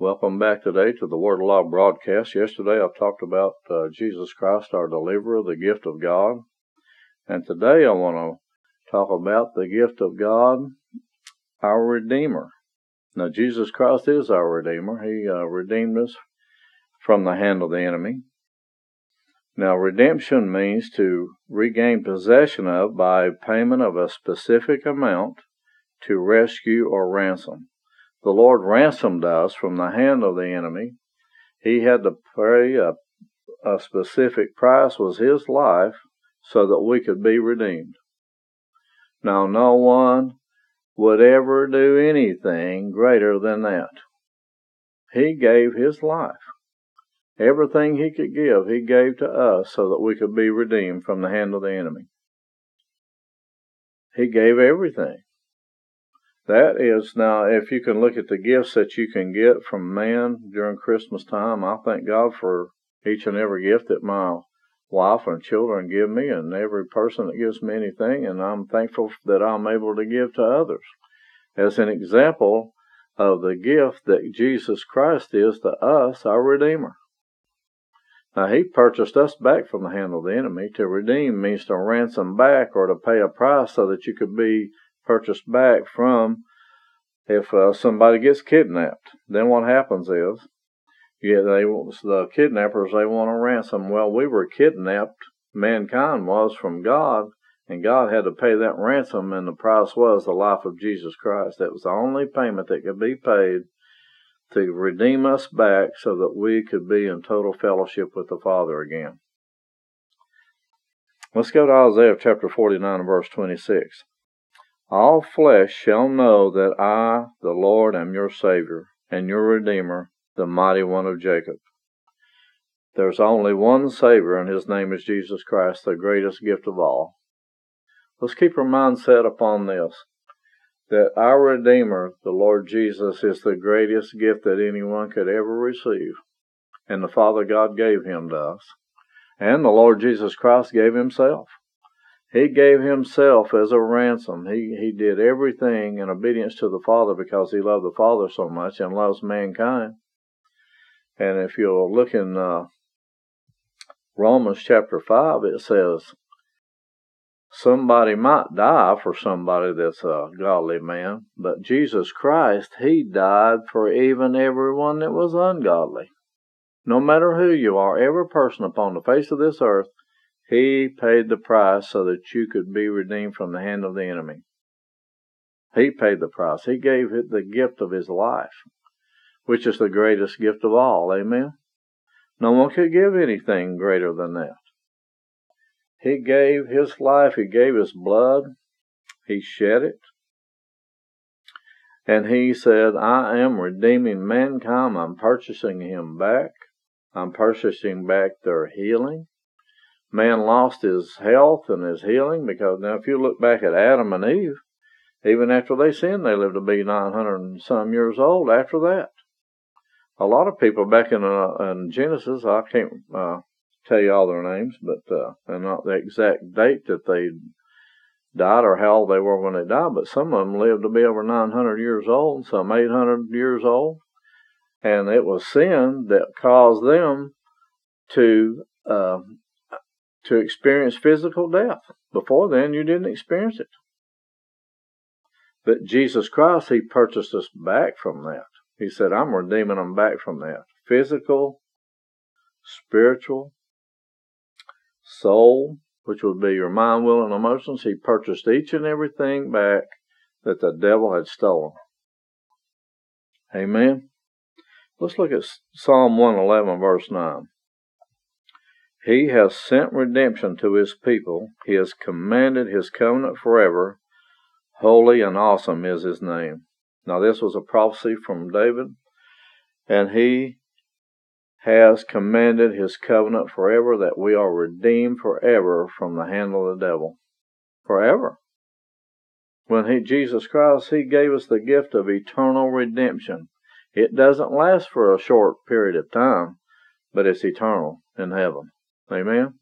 Welcome back today to the Word Alive broadcast. Yesterday I talked about uh, Jesus Christ, our deliverer, the gift of God. And today I want to talk about the gift of God, our Redeemer. Now, Jesus Christ is our Redeemer. He uh, redeemed us from the hand of the enemy. Now, redemption means to regain possession of by payment of a specific amount to rescue or ransom. The Lord ransomed us from the hand of the enemy. He had to pay a, a specific price was his life so that we could be redeemed. Now no one would ever do anything greater than that. He gave his life. Everything he could give, he gave to us so that we could be redeemed from the hand of the enemy. He gave everything. That is now, if you can look at the gifts that you can get from man during Christmas time, I thank God for each and every gift that my wife and children give me, and every person that gives me anything, and I'm thankful that I'm able to give to others. As an example of the gift that Jesus Christ is to us, our Redeemer. Now, He purchased us back from the hand of the enemy. To redeem means to ransom back or to pay a price so that you could be purchased back from if uh, somebody gets kidnapped. Then what happens is, yeah, they the kidnappers they want a ransom. Well, we were kidnapped. Mankind was from God, and God had to pay that ransom, and the price was the life of Jesus Christ. That was the only payment that could be paid to redeem us back, so that we could be in total fellowship with the Father again. Let's go to Isaiah chapter 49 verse 26. All flesh shall know that I, the Lord, am your Savior and your Redeemer, the mighty one of Jacob. There's only one Savior, and his name is Jesus Christ, the greatest gift of all. Let's keep our mind set upon this that our Redeemer, the Lord Jesus, is the greatest gift that anyone could ever receive. And the Father God gave him to us. And the Lord Jesus Christ gave himself. He gave himself as a ransom. He, he did everything in obedience to the Father because he loved the Father so much and loves mankind. And if you'll look in uh, Romans chapter 5, it says, somebody might die for somebody that's a godly man, but Jesus Christ, he died for even everyone that was ungodly. No matter who you are, every person upon the face of this earth he paid the price so that you could be redeemed from the hand of the enemy. He paid the price. He gave it the gift of his life, which is the greatest gift of all. Amen. No one could give anything greater than that. He gave his life, he gave his blood, he shed it. And he said, I am redeeming mankind. I'm purchasing him back. I'm purchasing back their healing man lost his health and his healing because now if you look back at Adam and Eve, even after they sinned, they lived to be 900 and some years old after that. A lot of people back in, uh, in Genesis, I can't uh, tell you all their names, but uh, and not the exact date that they died or how old they were when they died, but some of them lived to be over 900 years old, some 800 years old. And it was sin that caused them to uh, to experience physical death. Before then, you didn't experience it. But Jesus Christ, He purchased us back from that. He said, I'm redeeming them back from that. Physical, spiritual, soul, which would be your mind, will, and emotions. He purchased each and everything back that the devil had stolen. Amen. Let's look at Psalm 111, verse 9. He has sent redemption to his people. He has commanded his covenant forever. Holy and awesome is his name. Now, this was a prophecy from David, and he has commanded his covenant forever that we are redeemed forever from the hand of the devil. Forever. When he, Jesus Christ, he gave us the gift of eternal redemption. It doesn't last for a short period of time, but it's eternal in heaven. Amen.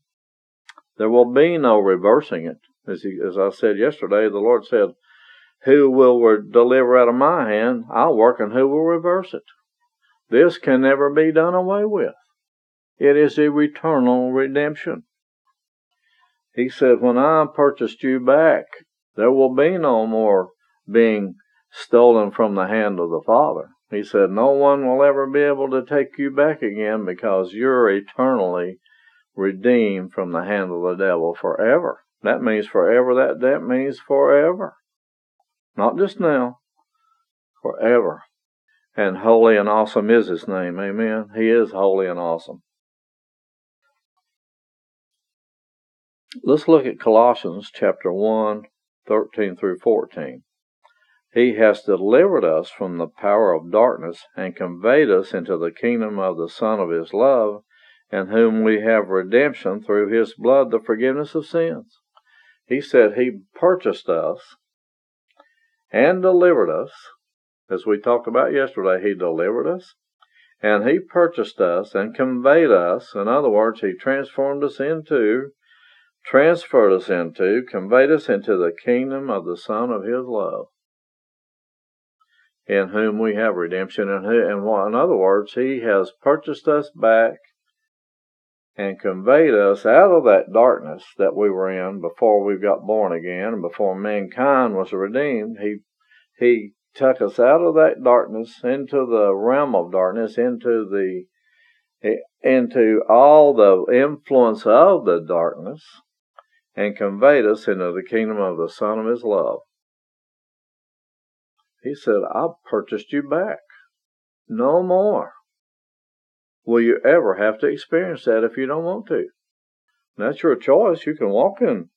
There will be no reversing it. As, he, as I said yesterday, the Lord said, Who will deliver out of my hand? I'll work, and who will reverse it? This can never be done away with. It is a eternal redemption. He said, When I purchased you back, there will be no more being stolen from the hand of the Father. He said, No one will ever be able to take you back again because you're eternally redeemed from the hand of the devil forever. That means forever. That, that means forever. Not just now, forever. And holy and awesome is his name. Amen. He is holy and awesome. Let's look at Colossians chapter 1, 13 through 14. He has delivered us from the power of darkness and conveyed us into the kingdom of the Son of his love, in whom we have redemption through his blood, the forgiveness of sins. He said he purchased us and delivered us as we talked about yesterday, He delivered us and He purchased us and conveyed us. In other words, He transformed us into, transferred us into, conveyed us into the kingdom of the Son of His love, in whom we have redemption. And, in other words, He has purchased us back and conveyed us out of that darkness that we were in before we got born again and before mankind was redeemed. He he took us out of that darkness into the realm of darkness, into the into all the influence of the darkness, and conveyed us into the kingdom of the Son of His love. He said, I've purchased you back. No more. Will you ever have to experience that if you don't want to? That's your choice. You can walk in,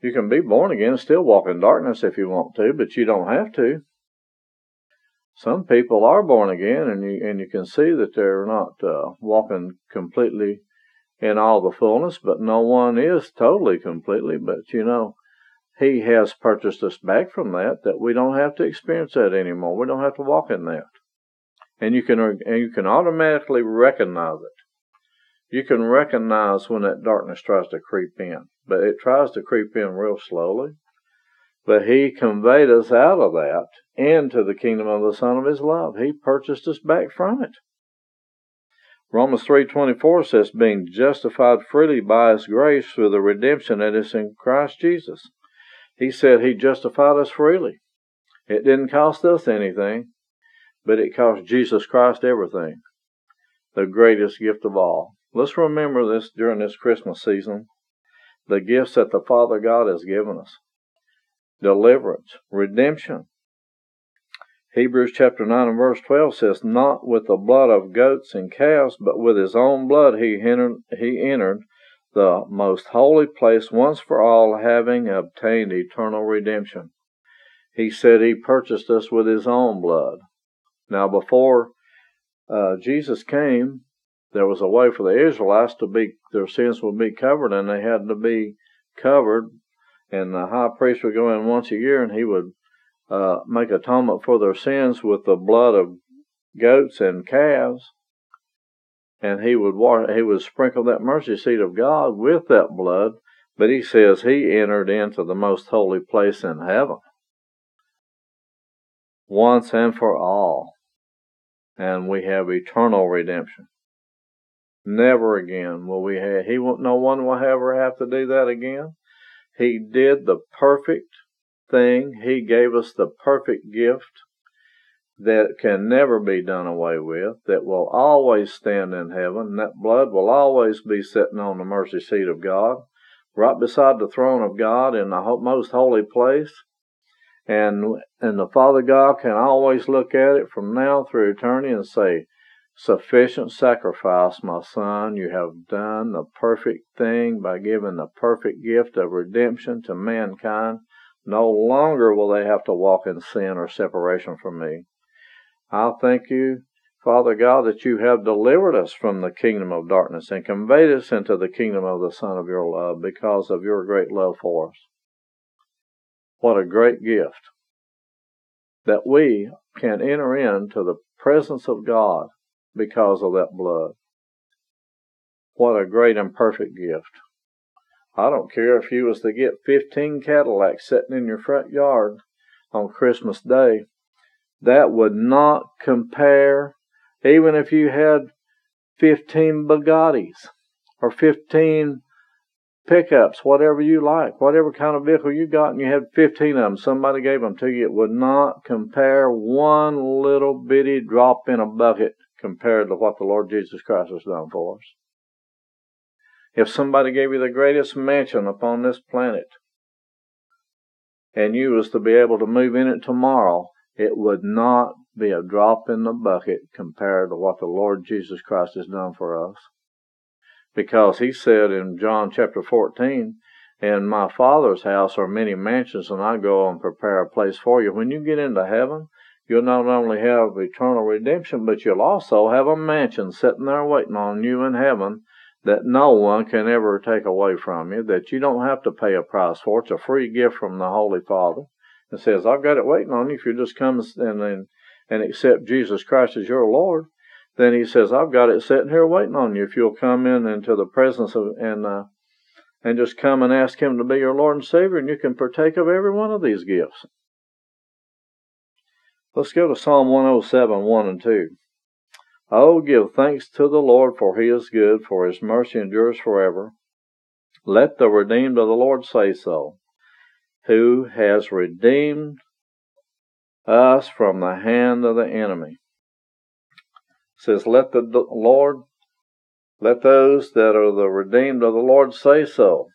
you can be born again and still walk in darkness if you want to, but you don't have to some people are born again, and you and you can see that they're not uh, walking completely in all the fullness, but no one is totally completely. But you know, He has purchased us back from that; that we don't have to experience that anymore. We don't have to walk in that, and you can and you can automatically recognize it. You can recognize when that darkness tries to creep in, but it tries to creep in real slowly but he conveyed us out of that into the kingdom of the Son of his love. He purchased us back from it. Romans 3:24 says being justified freely by his grace through the redemption that is in Christ Jesus. He said he justified us freely. It didn't cost us anything, but it cost Jesus Christ everything. The greatest gift of all. Let's remember this during this Christmas season. The gifts that the Father God has given us deliverance, redemption. Hebrews chapter 9 and verse 12 says, Not with the blood of goats and calves, but with his own blood he entered, he entered the most holy place once for all, having obtained eternal redemption. He said he purchased us with his own blood. Now, before uh, Jesus came, there was a way for the Israelites to be, their sins would be covered, and they had to be covered. And the high priest would go in once a year and he would uh, make atonement for their sins with the blood of goats and calves, and he would he would sprinkle that mercy seat of God with that blood. But he says he entered into the most holy place in heaven. Once and for all, and we have eternal redemption. Never again will we have. He won't. No one will ever have to do that again. He did the perfect thing. He gave us the perfect gift that can never be done away with, that will always stand in heaven. That blood will always be sitting on the mercy seat of God, right beside the throne of God in the most holy place. And, and the Father God can always look at it from now through eternity and say, sufficient sacrifice, my son. You have done the perfect thing by giving the perfect gift of redemption to mankind. No longer will they have to walk in sin or separation from me. I thank you, Father God, that you have delivered us from the kingdom of darkness and conveyed us into the kingdom of the Son of your love because of your great love for us. What a great gift that we can enter into the presence of God because of that blood. What a great and perfect gift. I don't care if you was to get 15 Cadillacs sitting in your front yard on Christmas Day. That would not compare, even if you had 15 Bugattis or 15 pickups, whatever you like, whatever kind of vehicle you got, and you had 15 of them, somebody gave them to you, it would not compare one little bitty drop in a bucket compared to what the Lord Jesus Christ has done for us. If somebody gave you the greatest mansion upon this planet, and you was to be able to move in it tomorrow, it would not be a drop in the bucket compared to what the Lord Jesus Christ has done for us. Because he said in John chapter 14, in my Father's house are many mansions, and I go and prepare a place for you. When you get into heaven, you'll not only have eternal redemption, but you'll also have a mansion sitting there waiting on you in heaven that no one can ever take away from you, that you don't have to pay a price for. It's a free gift from the Holy Father. It says, I've got it waiting on you if you just come and, and, and accept Jesus Christ as your Lord. Then he says, I've got it sitting here waiting on you if you'll come in into the presence of, and, uh, and just come and ask him to be your Lord and Savior, and you can partake of every one of these gifts. Let's go to Psalm 107, 1 and 2. Oh, give thanks to the Lord, for he is good, for his mercy endures forever. Let the redeemed of the Lord say so, who has redeemed us from the hand of the enemy. Says, Let the Lord, let those that are the redeemed of the Lord say so.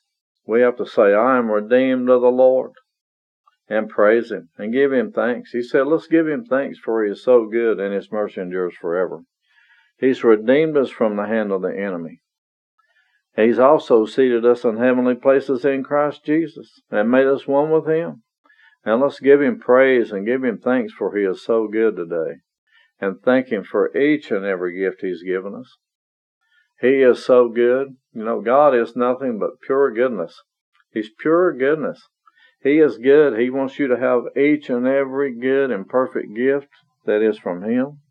We have to say, I am redeemed of the Lord and praise him and give him thanks. He said, Let's give him thanks, for he is so good and his mercy endures forever. He's redeemed us from the hand of the enemy. He's also seated us in heavenly places in Christ Jesus and made us one with Him. And let's give Him praise and give Him thanks for He is so good today. And thank Him for each and every gift He's given us. He is so good. You know, God is nothing but pure goodness. He's pure goodness. He is good. He wants you to have each and every good and perfect gift that is from Him.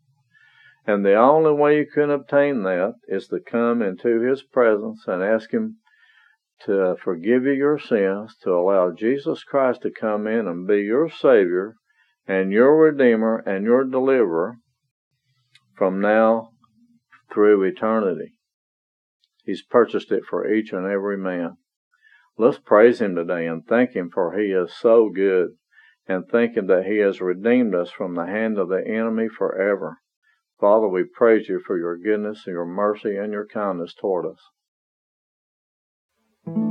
And the only way you can obtain that is to come into His presence and ask Him to forgive you your sins, to allow Jesus Christ to come in and be your Savior and your Redeemer and your Deliverer from now through eternity. He's purchased it for each and every man. Let's praise Him today and thank Him for He is so good and thank Him that He has redeemed us from the hand of the enemy forever. Father, we praise you for your goodness and your mercy and your kindness toward us.